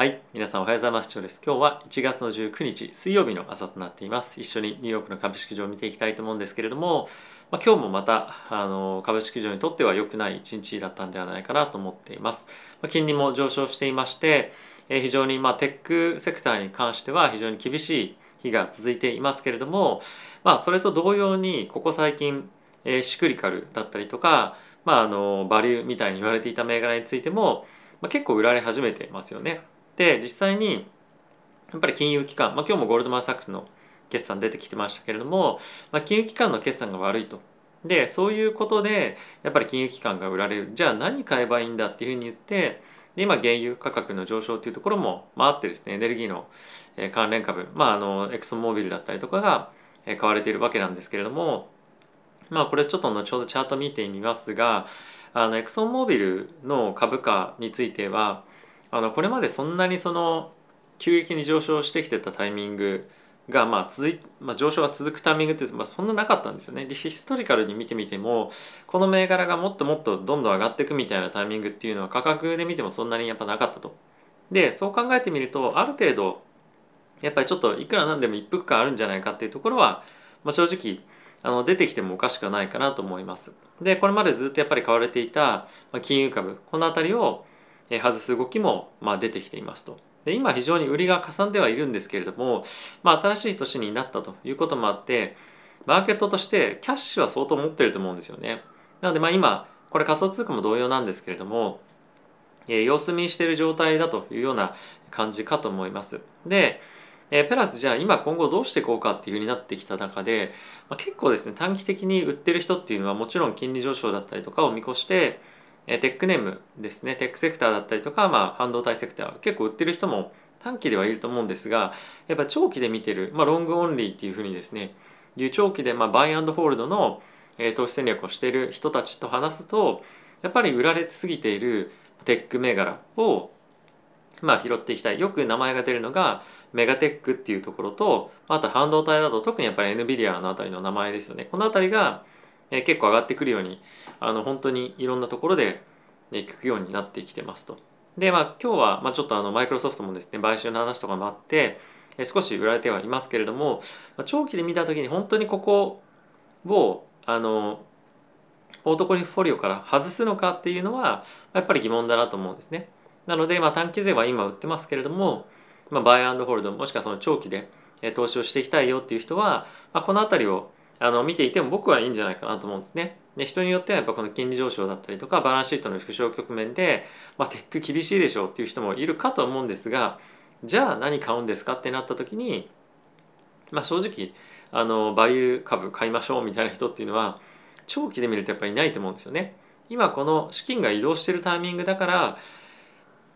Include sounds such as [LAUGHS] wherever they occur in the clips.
はい、皆さんおはようございます。長です。今日は1月の19日水曜日の朝となっています。一緒にニューヨークの株式市場を見ていきたいと思うんですけれども、まあ、今日もまたあの株式市場にとっては良くない一日だったんではないかなと思っています。まあ、金利も上昇していまして、えー非常にまあテックセクターに関しては非常に厳しい日が続いていますけれども、まあ、それと同様にここ最近、えーシクリカルだったりとか、まあ、あのバリューみたいに言われていた銘柄についても、まあ、結構売られ始めてますよね。で実際にやっぱり金融機関、まあ、今日もゴールドマン・サックスの決算出てきてましたけれども、まあ、金融機関の決算が悪いと。でそういうことでやっぱり金融機関が売られるじゃあ何買えばいいんだっていうふうに言ってで今原油価格の上昇っていうところも、あ、ってですねエネルギーの関連株、まあ、あのエクソンモービルだったりとかが買われているわけなんですけれどもまあこれちょっと後ほどチャート見てみますがあのエクソンモービルの株価についてはあのこれまでそんなにその急激に上昇してきてたタイミングがまあ続い、まあ、上昇が続くタイミングっていう、まあ、そんななかったんですよね。でヒストリカルに見てみてもこの銘柄がもっともっとどんどん上がっていくみたいなタイミングっていうのは価格で見てもそんなにやっぱなかったと。でそう考えてみるとある程度やっぱりちょっといくらなんでも一服感あるんじゃないかっていうところは、まあ、正直あの出てきてもおかしくはないかなと思います。でこれまでずっとやっぱり買われていた金融株この辺りを外す動きもまあ出てきていますと。で今非常に売りがかさんではいるんですけれども、まあ、新しい年になったということもあってマーケットとしてキャッシュは相当持ってると思うんですよね。なのでまあ今これ仮想通貨も同様なんですけれども、え様子見している状態だというような感じかと思います。で、えプラスじゃあ今今後どうしていこうかっていうふうになってきた中で、まあ、結構ですね短期的に売ってる人っていうのはもちろん金利上昇だったりとかを見越してえテックネームですね。テックセクターだったりとか、まあ、半導体セクター。結構売ってる人も短期ではいると思うんですがやっぱ長期で見てる、まあ、ロングオンリーっていうふうにですねいう長期で、まあ、バイアンドホールドの、え投資戦略をしている人たちと話すとやっぱり売られすぎているテック銘柄をまあ拾っていきたい。よく名前が出るのがメガテックっていうところとあと半導体だと特にやっぱり NVIDIA のあたりの名前ですよね。このあたりがえ結構上がってくるようにあの本当にいろんなところでえ聞くようになってきてますと。でまあ今日は、まあ、ちょっとあのマイクロソフトもですね買収の話とかもあってえ少し売られてはいますけれども、ま、長期で見た時に本当にここをあのポートフォリオから外すのかっていうのはやっぱり疑問だなと思うんですね。なので、まあ、短期税は今売ってますけれども、まあ、バイアンドホールドもしくはその長期で投資をしていきたいよっていう人は、まあ、この辺りをあの見ていても僕はいいんじゃないかなと思うんですね。で人によってはやっぱこの金利上昇だったりとかバランスシートの縮小局面で、まあ、テック厳しいでしょうっていう人もいるかと思うんですがじゃあ何買うんですかってなった時に、まあ、正直あのバリュー株買いましょうみたいな人っていうのは長期で見るとやっぱりいないと思うんですよね。今この資金が移動してるタイミングだから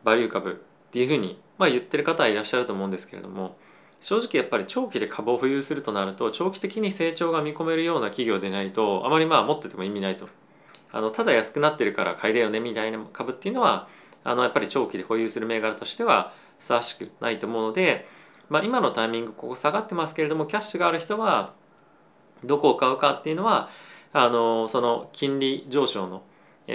バリュー株っていうふうに、まあ、言ってる方はいらっしゃると思うんですけれども正直やっぱり長期で株を保有するとなると長期的に成長が見込めるような企業でないとあまりまあ持ってても意味ないと。あのただ安くなってるから買いだよねみたいな株っていうのはあのやっぱり長期で保有する銘柄としてはふさわしくないと思うので、まあ、今のタイミングここ下がってますけれどもキャッシュがある人はどこを買うかっていうのはあのその金利上昇の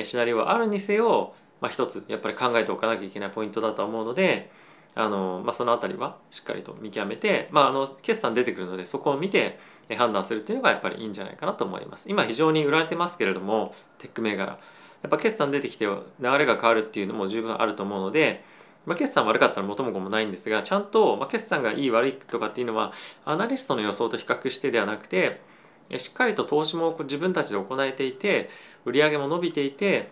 シナリオはあるにせよ、まあ、一つやっぱり考えておかなきゃいけないポイントだと思うのであの、まあ、そのあたりはしっかりと見極めて、まあ、あの決算出てくるのでそこを見て判断するっていうのがやっぱりいいんじゃないかなと思います。今非常に売られてますけれどもテック銘柄。やっぱ決算出てきて流れが変わるっていうのも十分あると思うので、まあ、決算悪かったら元も子もないんですがちゃんと、まあ、決算がいい悪いとかっていうのはアナリストの予想と比較してではなくてしっかりと投資も自分たちで行えていて売上も伸びていて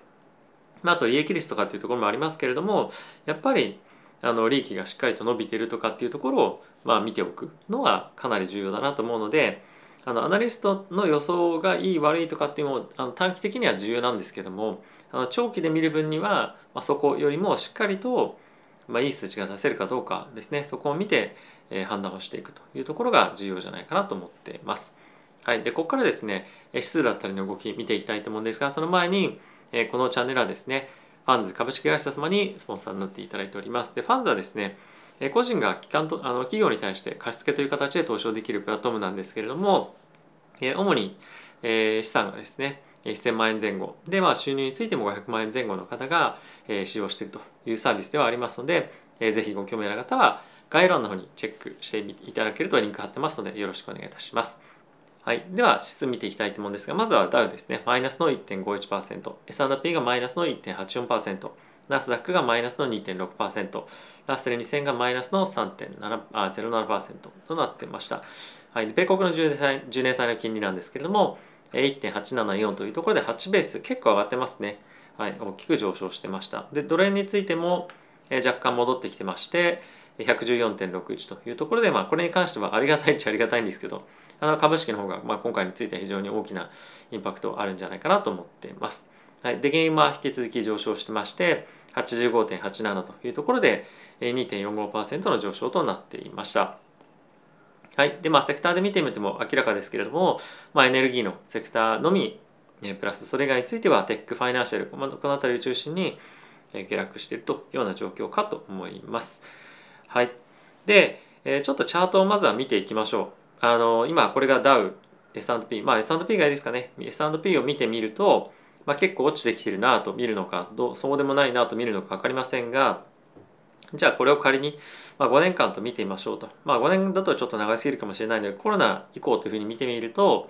まあ、あと利益率とかっていうところもありますけれどもやっぱりあの利益がしっかりと伸びてるとかっていうところを、まあ、見ておくのはかなり重要だなと思うのであのアナリストの予想がいい悪いとかっていうのもあの短期的には重要なんですけどもあの長期で見る分には、まあ、そこよりもしっかりと、まあ、いい数値が出せるかどうかですねそこを見て、えー判断をしていくというところが重要じゃないかなと思っています。はい、でここからですね指数だったりの動き見ていきたいと思うんですがその前にえーこのチャンネルはですね、ファンズ株式会社様にスポンサーになっていただいております。で、ファンズはですね、個人が機関とあの企業に対して貸付という形で投資をできるプラットフォームなんですけれども、主に、資産がですね、1000万円前後で、まあ、収入についても500万円前後の方が、使用しているというサービスではありますので、ぜひご興味ある方は概要欄の方にチェックしていただけるとリンク貼ってますのでよろしくお願いいたします。はい、では指数見ていきたいと思うんですがまずはダウですね。マイナスの1.51% S&P がマイナスの1.84%ナスダックがマイナスの2.6%ラッセル2000がマイナスの3.07%となってました。はい、米国の10年債 ,10 年債の金利なんですけれども1.874というところで8ベース結構上がってますね。はい、大きく上昇してました。で、ドル円についても若干戻ってきてまして、114.61というところで、まあ、これに関してはありがたいっちゃありがたいんですけど、あの株式の方が、まあ、今回については非常に大きなインパクトあるんじゃないかなと思っています。はい、で、原因は引き続き上昇してまして、85.87というところで2.45%の上昇となっていました。はい。で、まあ、セクターで見てみても明らかですけれども、まあ、エネルギーのセクターのみ、プラスそれ以外についてはテック、ファイナンシャル、この辺りを中心に下落しているというような状況かと思います。はい。で、ちょっとチャートをまずは見ていきましょう。あの、今これがダウ、S&P、まあ S&P がいいですかね。S&P を見てみると、まあ、結構落ちてきてるなと見るのかどうそうでもないなと見るのか分かりませんがじゃあこれを仮に、まあ、5年間と見てみましょうと、まあ、5年だとちょっと長すぎるかもしれないのでコロナ以降というふうに見てみると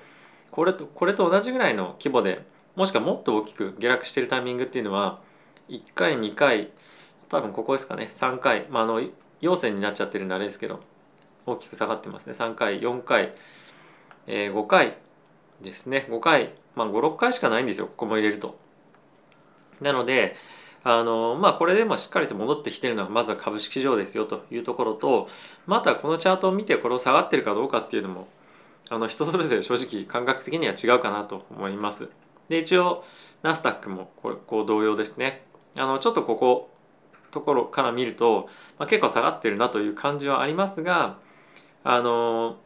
これとこれと同じぐらいの規模でもしくはもっと大きく下落しているタイミングっていうのは1回2回多分ここですかね。3回、まあ、あの陽線になっちゃってるんであれですけど大きく下がってますね3回4回、えー、5回ですね5回まあ56回しかないんですよここも入れると。なのであのまあこれでもしっかりと戻ってきてるのはまずは株式市場ですよというところとまたこのチャートを見てこれを下がってるかどうかっていうのもあの人それぞれ正直感覚的には違うかなと思います。で一応ナスダックもこれこう同様ですね。あのちょっとここところから見ると、まあ、結構下がってるなという感じはありますがあの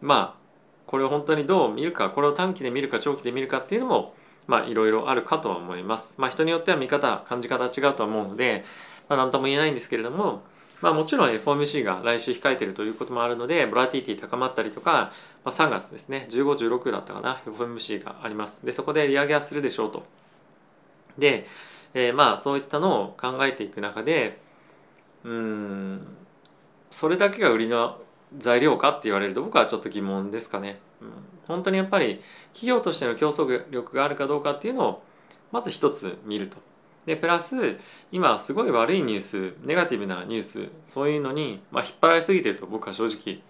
まあこれを本当にどう見るかこれを短期で見るか長期で見るかっていうのもまあいろいろあるかとは思います。まあ人によっては見方感じ方違うと思うので、まあ、何とも言えないんですけれどもまあもちろん FOMC が来週控えてるということもあるのでボラティティ高まったりとか、まあ、3月ですね1516だったかな FOMC があります。でそこで利上げはするでしょうと。で、えー、まあそういったのを考えていく中でうんそれだけが売りの材料かって言われると僕はちょっと疑問ですかね。うん、本当にやっぱり企業としての競争力があるかどうかっていうのをまず一つ見ると。でプラス今すごい悪いニュースネガティブなニュースそういうのに、まあ、引っ張られすぎてると僕は正直、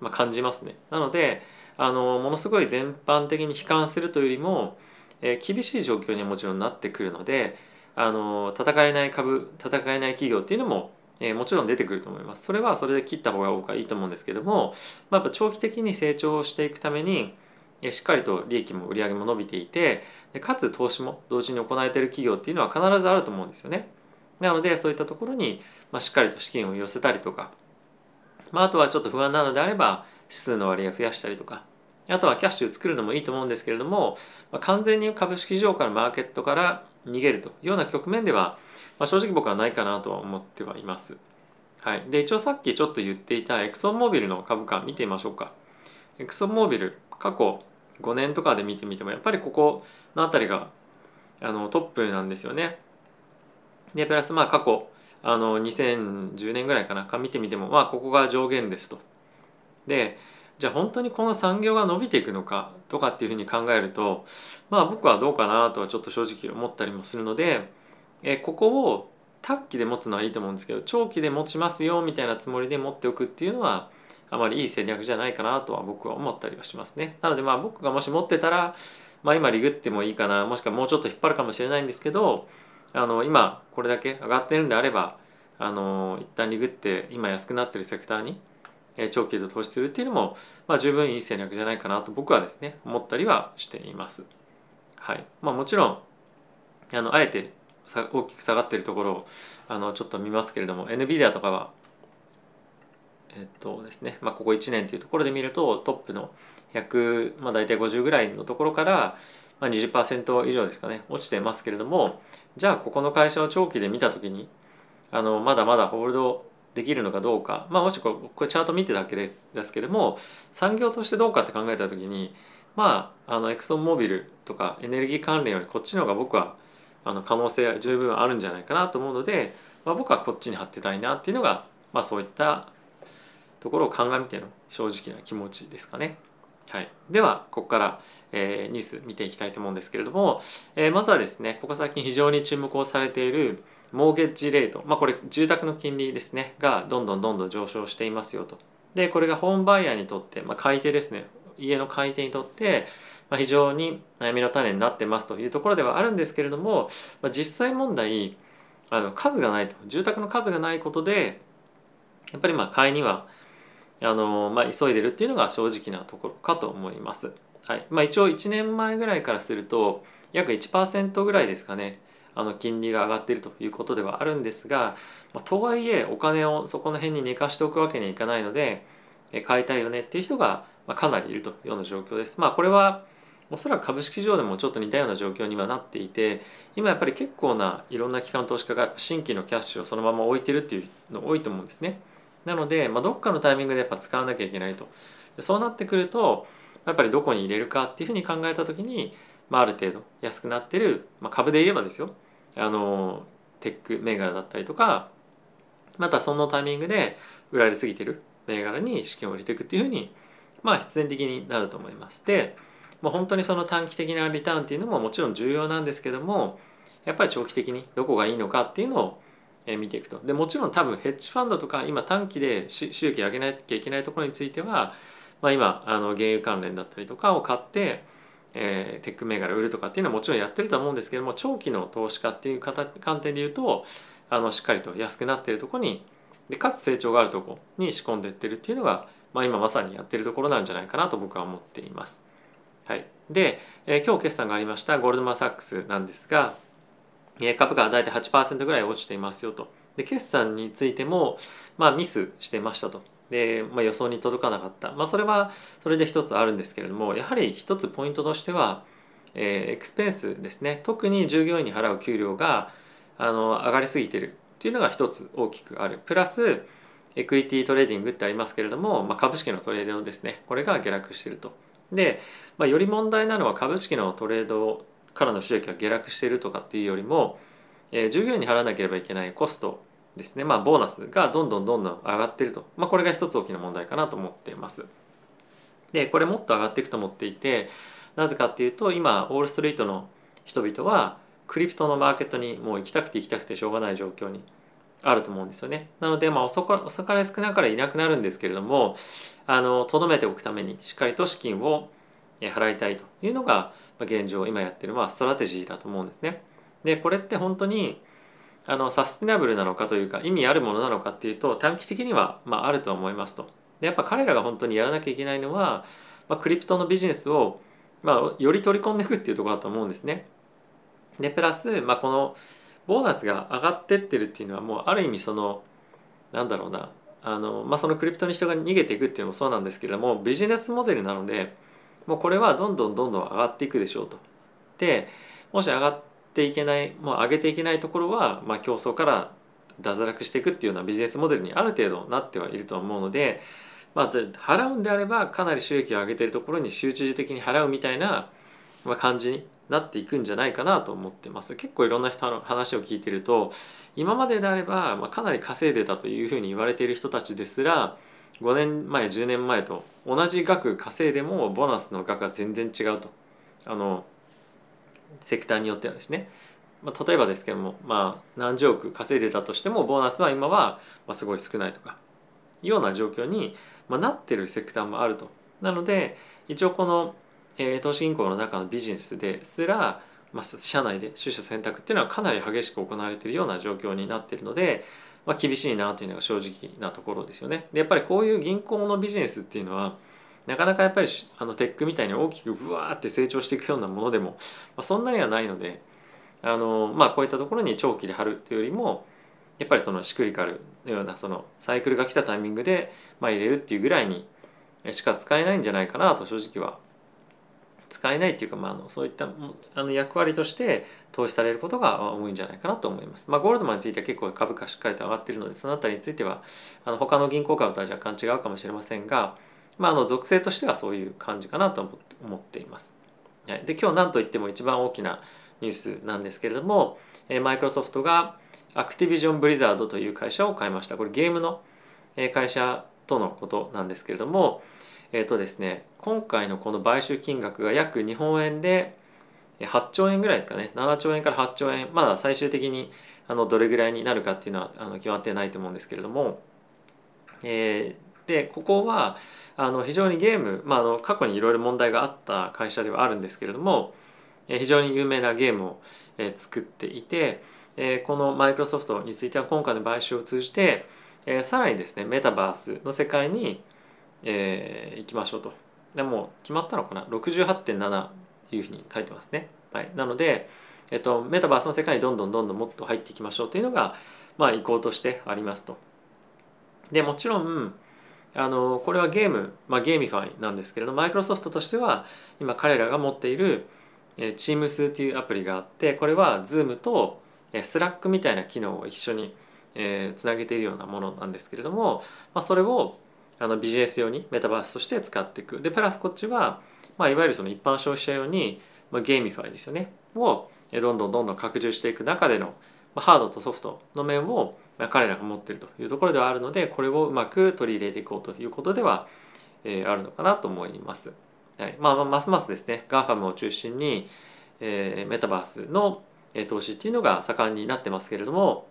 まあ、感じますね。なのであのものすごい全般的に悲観するというよりも、えー、厳しい状況にはもちろんなってくるのであの戦えない株戦えない企業っていうのもえー、もちろん出てくると思います。それはそれで切った方が僕はいいと思うんですけども、まあ、やっぱ長期的に成長していくためにえしっかりと利益も売り上げも伸びていてでかつ投資も同時に行えている企業っていうのは必ずあると思うんですよね。なのでそういったところに、まあ、しっかりと資金を寄せたりとか、まあ、あとはちょっと不安なのであれば指数の割合を増やしたりとかあとはキャッシュを作るのもいいと思うんですけれども、まあ、完全に株式市場からマーケットから逃げるというような局面ではまあ、正直僕はないかなとは思ってはいます。はい、で一応さっきちょっと言っていたエクソンモービルの株価見てみましょうか。エクソンモービル過去5年とかで見てみてもやっぱりここの辺りがあのトップなんですよね。でプラスまあ過去あの2010年ぐらいかなか見てみてもまあここが上限ですと。でじゃあ本当にこの産業が伸びていくのかとかっていうふうに考えるとまあ僕はどうかなとはちょっと正直思ったりもするのでえここを短期で持つのはいいと思うんですけど長期で持ちますよみたいなつもりで持っておくっていうのはあまりいい戦略じゃないかなとは僕は思ったりはしますね。なのでまあ僕がもし持ってたら、まあ、今リグってもいいかなもしくはもうちょっと引っ張るかもしれないんですけどあの今これだけ上がってるんであればあの一旦リグって今安くなってるセクターに長期で投資するっていうのも、まあ、十分いい戦略じゃないかなと僕はですね思ったりはしています。はいまあ、もちろんあのあえて大きく下がっているところをあのちょっと見ますけれども NVIDIA とかはえっとですね、まあ、ここ1年というところで見るとトップの100、まあ、大体50ぐらいのところから、まあ、20%以上ですかね落ちてますけれどもじゃあここの会社を長期で見た時にあのまだまだホールドできるのかどうか、まあ、もしこれチャート見てただけですですけれども産業としてどうかって考えた時にまああのエクソンモービルとかエネルギー関連よりこっちの方が僕はあの可能性は十分あるんじゃないかなと思うので、まあ、僕はこっちに貼ってたいなっていうのが、まあ、そういったところを鑑みての正直な気持ちですかね。はい、ではここから、えー、ニュース見ていきたいと思うんですけれども、えー、まずはですねここ最近非常に注目をされているモーゲッジレート、まあ、これ住宅の金利ですねがどんどんどんどん上昇していますよと。でこれがホームバイヤーにとって、まあ、買い手ですね家の買い手にとって、まあ、非常に悩みの種になってますというところではあるんですけれども、まあ、実際問題あの数がないと住宅の数がないことでやっぱりまあ買いにはあの、まあ、急いでるっていうのが正直なところかと思います。はいまあ、一応1年前ぐらいからすると約1%ぐらいですかねあの金利が上がっているということではあるんですが、まあ、とはいえお金をそこの辺に寝かしておくわけにはいかないので買いたいよねっていう人がかなりいるというような状況です。まあ、これはおそらく株式市場でもちょっと似たような状況にはなっていて今やっぱり結構ないろんな機関投資家が新規のキャッシュをそのまま置いてるっていうの多いと思うんですね。なので、まあ、どっかのタイミングでやっぱ使わなきゃいけないと。そうなってくるとやっぱりどこに入れるかっていうふうに考えた時に、まあ、ある程度安くなってる、まあ、株で言えばですよあのテック銘柄だったりとかまたそのタイミングで売られすぎてる銘柄に資金を入れていくっていうふうにまあ必然的になると思います。で、まあ、本当にその短期的なリターンっていうのももちろん重要なんですけどもやっぱり長期的にどこがいいのかっていうのを見ていくとでもちろん多分ヘッジファンドとか今短期で収益上げなきゃいけないところについては、まあ、今あの原油関連だったりとかを買ってえー、テック銘柄売るとかっていうのはもちろんやってると思うんですけども長期の投資家っていう観点で言うとあのしっかりと安くなってるとこにでかつ成長があるとこに仕込んでってるっていうのが、まあ、今まさにやってるところなんじゃないかなと僕は思っています。はい、で、えー、今日決算がありましたゴールドマン・サックスなんですが、えー、株価は大体8%ぐらい落ちていますよと。で決算についても、まあ、ミスしてましたと。で、まあ、予想に届かなかった、まあ、それはそれで一つあるんですけれどもやはり一つポイントとしては、えー、 expense ですね特に従業員に払う給料があの上がりすぎてるっていうのが一つ大きくある。プラス equity trading ってありますけれども、まあ、株式のトレードですね。これが下落してると。で、まあ、より問題なのは株式のトレードからの収益が下落しているとかっていうよりも、えー、従業員に払わなければいけないコストですね、まあ、ボーナスがどんどんどんどん上がってると、まあ、これが一つ大きな問題かなと思っています。でこれもっと上がっていくと思っていてなぜかっていうと今ウォール・ストリートの人々はクリプトのマーケットにもう行きたくて行きたくてしょうがない状況にあると思うんですよね。なのでまあ遅か遅かれ少なからいなくなるんですけれどもあの留めておくためにしっかりと資金を払いたいというのが現状今やってるまあストラテジーだと思うんですね。でこれって本当にあのサステナブルなのかというか意味あるものなのかっていうと短期的には、まあ、あると思いますと。でやっぱ彼らが本当にやらなきゃいけないのは、まあ、クリプトのビジネスを、まあ、より取り込んでいくっていうところだと思うんですね。でプラス、まあ、このボーナスが上がってってるっていうのはもうある意味そのなんだろうなあの、まあ、そのクリプトに人が逃げていくっていうのもそうなんですけれどもビジネスモデルなのでもうこれはどんどんどんどん上がっていくでしょうと。でもし上がっていけないもう上げていけないところは、まあ、競争から脱落していくっていうようなビジネスモデルにある程度なってはいると思うので、まあ、払うんであればかなり収益を上げてるところに集中的に払うみたいな感じになっていくんじゃないかなと思ってます。結構いろんな人の話を聞いてると今までであれば、まあ、かなり稼いでたというふうに言われている人たちですら5年前10年前と同じ額稼いでもボーナスの額が全然違うと。あのセクターによってはですね、まあ、例えばですけども、まあ、何十億稼いでたとしてもボーナスは今はますごい少ないとかいうような状況に、ま、なってるセクターもあると。なので一応この、え、投資銀行の中のビジネスですら、まあ、社内で取捨選択っていうのはかなり激しく行われているような状況になっているので、まあ、厳しいなというのが正直なところですよね。でやっぱりこういう銀行のビジネスっていうのはなかなかやっぱりあのテックみたいに大きくブワーって成長していくようなものでも、まあ、そんなにはないのであの、まあ、こういったところに長期で貼るというよりもやっぱりそのシクリカルのようなそのサイクルが来たタイミングで、まあ、入れるっていうぐらいにしか使えないんじゃないかなと正直は使えないっていうか、まあ、あのそういったあの役割として投資されることが多いんじゃないかなと思います。まあ、ゴールドマンについては結構株価しっかりと上がっているのでその辺りについてはあの他の銀行株とは若干違うかもしれませんがまあ、あの属性としてはそういう感じかなと思っています。はいで今日何といっても一番大きなニュースなんですけれどもマイクロソフトがアクティビジョン・ブリザードという会社を買いましたこれゲームの会社とのことなんですけれどもえっ、ー、とですね今回のこの買収金額が約日本円で8兆円ぐらいですかね。7兆円から8兆円まだ最終的にあのどれぐらいになるかっていうのはあの決まってないと思うんですけれども、えー、でここはあの非常にゲーム、まあ、あの過去にいろいろ問題があった会社ではあるんですけれども非常に有名なゲームを作っていてこのマイクロソフトについては今回の買収を通じてさらにですねメタバースの世界に行きましょうとでも決まったのかな？68.7というふうに書いてますね。はい、なので、えっと、メタバースの世界にどんどんどんどんもっと入っていきましょうというのが、まあ、意向としてありますと。でもちろんあのこれはゲーム、まあ、 GameFi なんですけれどマイクロソフトとしては今彼らが持っている Teams というアプリがあってこれは Zoom と Slack みたいな機能を一緒につなげているようなものなんですけれども、まあ、それをあのビジネス用にメタバースとして使っていく。でプラスこっちはまあ、いわゆるその一般消費者用に、まあ、 GameFi ですよね。をどんどんどんどん拡充していく中での、まあ、ハードとソフトの面を、まあ、彼らが持っているというところではあるのでこれをうまく取り入れていこうということでは、えー、あるのかなと思います。はい。まあ、ますますですね。GAFAM を中心に、えー、メタバースの投資っていうのが盛んになってますけれども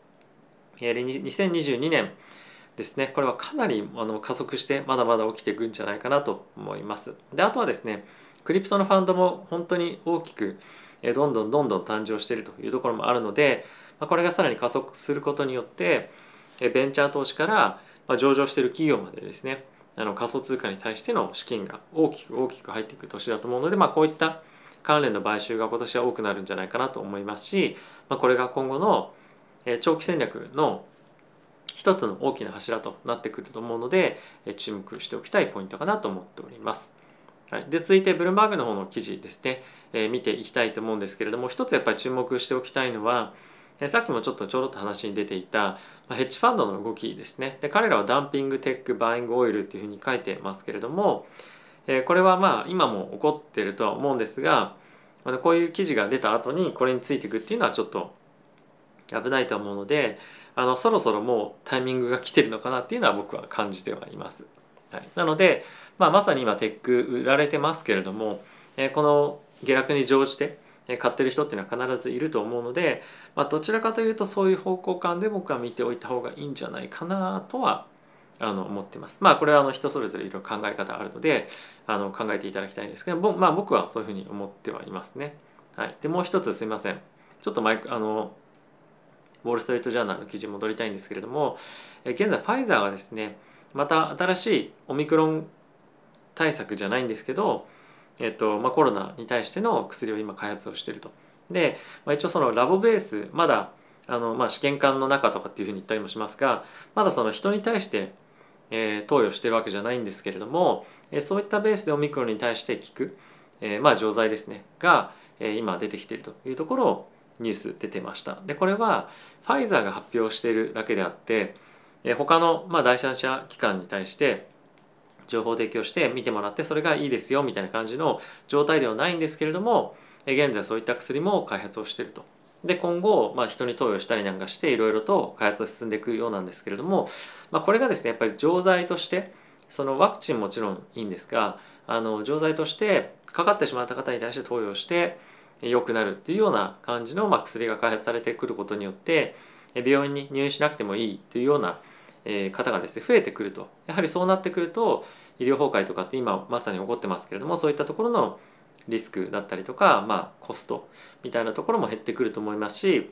2022年ですねこれはかなりあの加速してまだまだ起きていくんじゃないかなと思います。であとはですねクリプトのファンドも本当に大きくどんどんどんどん誕生しているというところもあるのでこれがさらに加速することによってベンチャー投資から上場している企業までですねあの仮想通貨に対しての資金が大きく大きく入っていく年だと思うので、まあ、こういった関連の買収が今年は多くなるんじゃないかなと思いますし、まあ、これが今後の長期戦略の一つの大きな柱となってくると思うので注目しておきたいポイントかなと思っております。はい、で続いてブルームバーグの方の記事ですね、え、見ていきたいと思うんですけれども一つやっぱり注目しておきたいのは、え、さっきもちょっとちょろっと話に出ていた、ま、ヘッジファンドの動きですね。で彼らはダンピングテックバイングオイルっていうふうに書いてますけれども、え、これはまあ今も起こってるとは思うんですがこういう記事が出た後にこれについていくっていうのはちょっと危ないと思うのであのそろそろもうタイミングが来てるのかなっていうのは僕は感じてはいます。はい、なので、まあ、まさに今テック売られてますけれども、えこの下落に乗じて買ってる人っていうのは必ずいると思うので、まあ、どちらかというとそういう方向感で僕は見ておいた方がいいんじゃないかなとはあの思ってます。まあこれはあの人それぞれいろいろ考え方あるのであの考えていただきたいんですけど、まあ、僕はそういうふうに思ってはいますね。はい、でもう一つすいませんちょっとマイクあのウォール・ストリート・ジャーナルの記事に戻りたいんですけれども現在ファイザーがですねまた新しいオミクロン対策じゃないんですけど、えっとまあ、コロナに対しての薬を今開発をしていると。で、まあ、一応そのラボベースまだあの、まあ、試験管の中とかっていうふうに言ったりもしますがまだその人に対して、えー、投与してるわけじゃないんですけれども、えー、そういったベースでオミクロンに対して効く、えー、まあ錠剤ですねが、えー、今出てきているというところをニュース出てましたでこれはファイザーが発表しているだけであって他のまあ第三者機関に対して情報提供して見てもらってそれがいいですよみたいな感じの状態ではないんですけれども現在そういった薬も開発をしていると。で今後、まあ、人に投与したりなんかしていろいろと開発が進んでいくようなんですけれども、まあ、これがですねやっぱり錠剤としてそのワクチンもちろんいいんですがあの錠剤としてかかってしまった方に対して投与して良くなるっていうような感じの、ま、薬が開発されてくることによって病院に入院しなくてもいいっていうような方がですね増えてくると。やはりそうなってくると医療崩壊とかって今まさに起こってますけれどもそういったところのリスクだったりとか、まあ、コストみたいなところも減ってくると思いますし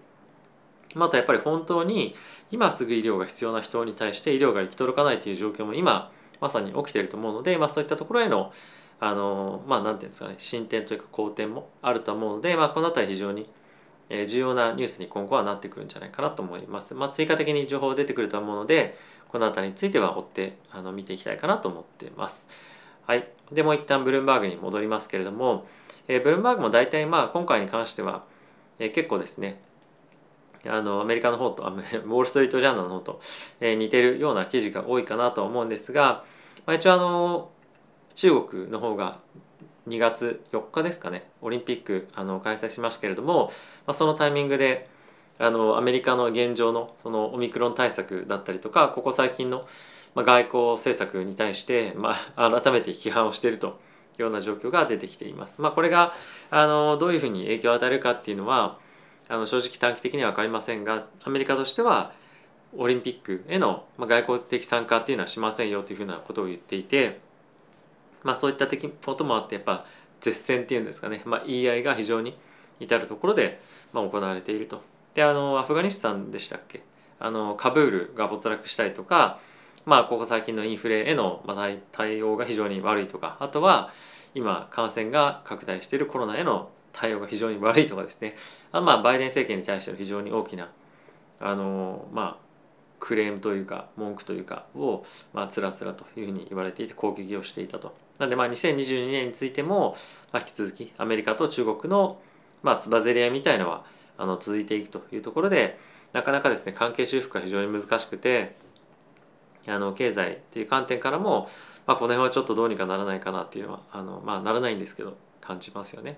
またやっぱり本当に今すぐ医療が必要な人に対して医療が行き届かないという状況も今まさに起きていると思うので、まあ、そういったところへのあのまあ何て言うんですかね進展というか好転もあると思うので、まあ、この辺り非常に重要なニュースに今後はなってくるんじゃないかなと思います。まあ、追加的に情報出てくると思うのでこの辺りについては追ってあの見ていきたいかなと思っています。はい、でもう一旦ブルームバーグに戻りますけれども、えー、ブルームバーグも大体まあ今回に関しては、えー、結構ですねあのアメリカの方と [LAUGHS] ウォール・ストリート・ジャーナルの方と、えー、似てるような記事が多いかなと思うんですが、まあ、一応あの中国の方が2月4日ですかねオリンピックあの開催しましたけれども、まあ、そのタイミングで、あのアメリカの現状のそのオミクロン対策だったりとかここ最近の、外交政策に対して、まあ、[LAUGHS] 改めて批判をしているというような状況が出てきています。まあ、これがあのどういうふうに影響を与えるかっていうのはあの正直短期的には分かりませんがアメリカとしてはオリンピックへの外交的参加っていうのはしませんよというふうなことを言っていて、まあ、そういった的こともあってやっぱ絶戦っていうんですかね、まあ、言い合いが非常に至る所で、まあ、行われていると。であのアフガニスタンでしたっけ？あのカブールが没落したりとかまあ、ここ最近のインフレへの対応が非常に悪いとかあとは今感染が拡大しているコロナへの対応が非常に悪いとかですねあまあバイデン政権に対しての非常に大きなあのまあクレームというか文句というかをまあつらつらというふうに言われていて攻撃をしていたと。なんでまあ2022年についても、まあ、引き続きアメリカと中国のまあつばぜり合いみたいのはあの続いていくというところでなかなかですね関係修復が非常に難しくてあの経済っていう観点からも、まあ、この辺はちょっとどうにかならないかなっていうのはあの、まあ、ならないんですけど感じますよね。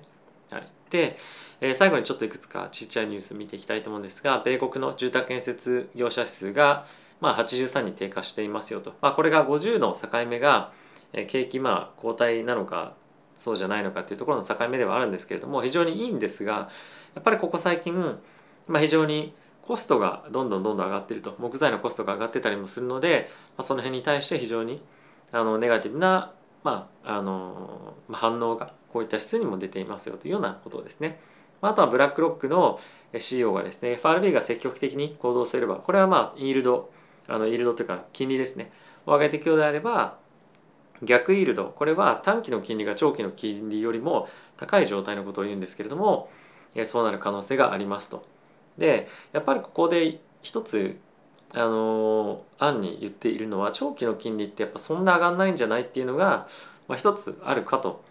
はい、で、えー、最後にちょっといくつかちっちゃいニュース見ていきたいと思うんですが米国の住宅建設業者指数が、まあ、83に低下していますよと、まあ、これが50の境目が、景気まあ後退なのかそうじゃないのかっていうところの境目ではあるんですけれども非常にいいんですがやっぱりここ最近、まあ、非常にコストがどんどんどんどん上がっていると木材のコストが上がってたりもするので、まあ、その辺に対して非常にあのネガティブな、まあ、あの反応がこういった質にも出ていますよというようなことですね。あとはブラックロックの CEO がですね FRB が積極的に行動すればこれはまあイールドあのイールドというか金利ですねを上げていくようであれば逆イールドこれは短期の金利が長期の金利よりも高い状態のことを言うんですけれどもそうなる可能性がありますと。でやっぱりここで一つあの案に言っているのは長期の金利ってやっぱそんな上がんないんじゃないっていうのが、まあ、一つあるかと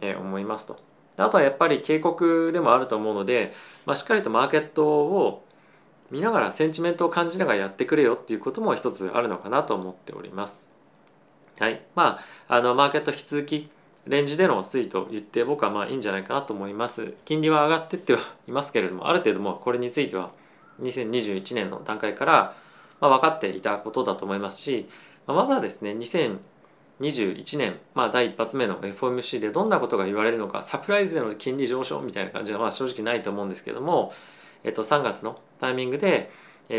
思いますと。あとはやっぱり警告でもあると思うので、まあ、しっかりとマーケットを見ながらセンチメントを感じながらやってくれよっていうことも一つあるのかなと思っております。はい。まあ、あのマーケット引き続きレンジでの推移と言って僕はまあいいんじゃないかなと思います。金利は上がってってはいますけれどもある程度もこれについては2021年の段階からまあ分かっていたことだと思いますし、ま、まずはですね2021年、まあ、第一発目の FOMC でどんなことが言われるのかサプライズでの金利上昇みたいな感じはまあ正直ないと思うんですけども、えっと、3月のタイミングで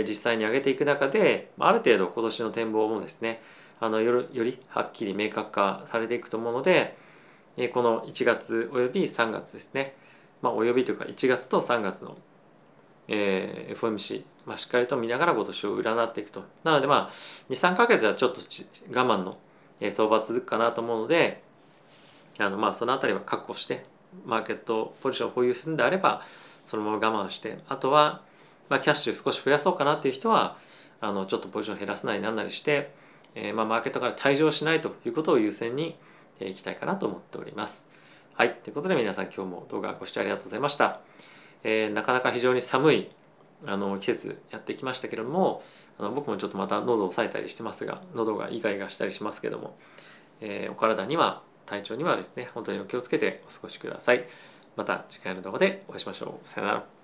実際に上げていく中である程度今年の展望もですねあのよりはっきり明確化されていくと思うのでこの1月および3月ですね、まあ、およびというか1月と3月の、えー、FOMC、まあ、しっかりと見ながら今年を占っていくと。なのでまあ23か月はちょっと我慢の相場続くかなと思うのであのまあその辺りは確保してマーケットポジションを保有するんであればそのまま我慢してあとは、まあ、キャッシュ少し増やそうかなっていう人はあのちょっとポジション減らすなりなんなりして、えーまあ、マーケットから退場しないということを優先にいきたいかなと思っております。はい。ということで皆さん今日も動画ご視聴ありがとうございました。えー、なかなか非常に寒いあの季節やってきましたけれどもあの僕もちょっとまた喉を押さえたりしてますが喉がイガイガしたりしますけども、え、お体には体調にはですね本当にお気をつけてお過ごしください。また次回の動画でお会いしましょう。さよなら。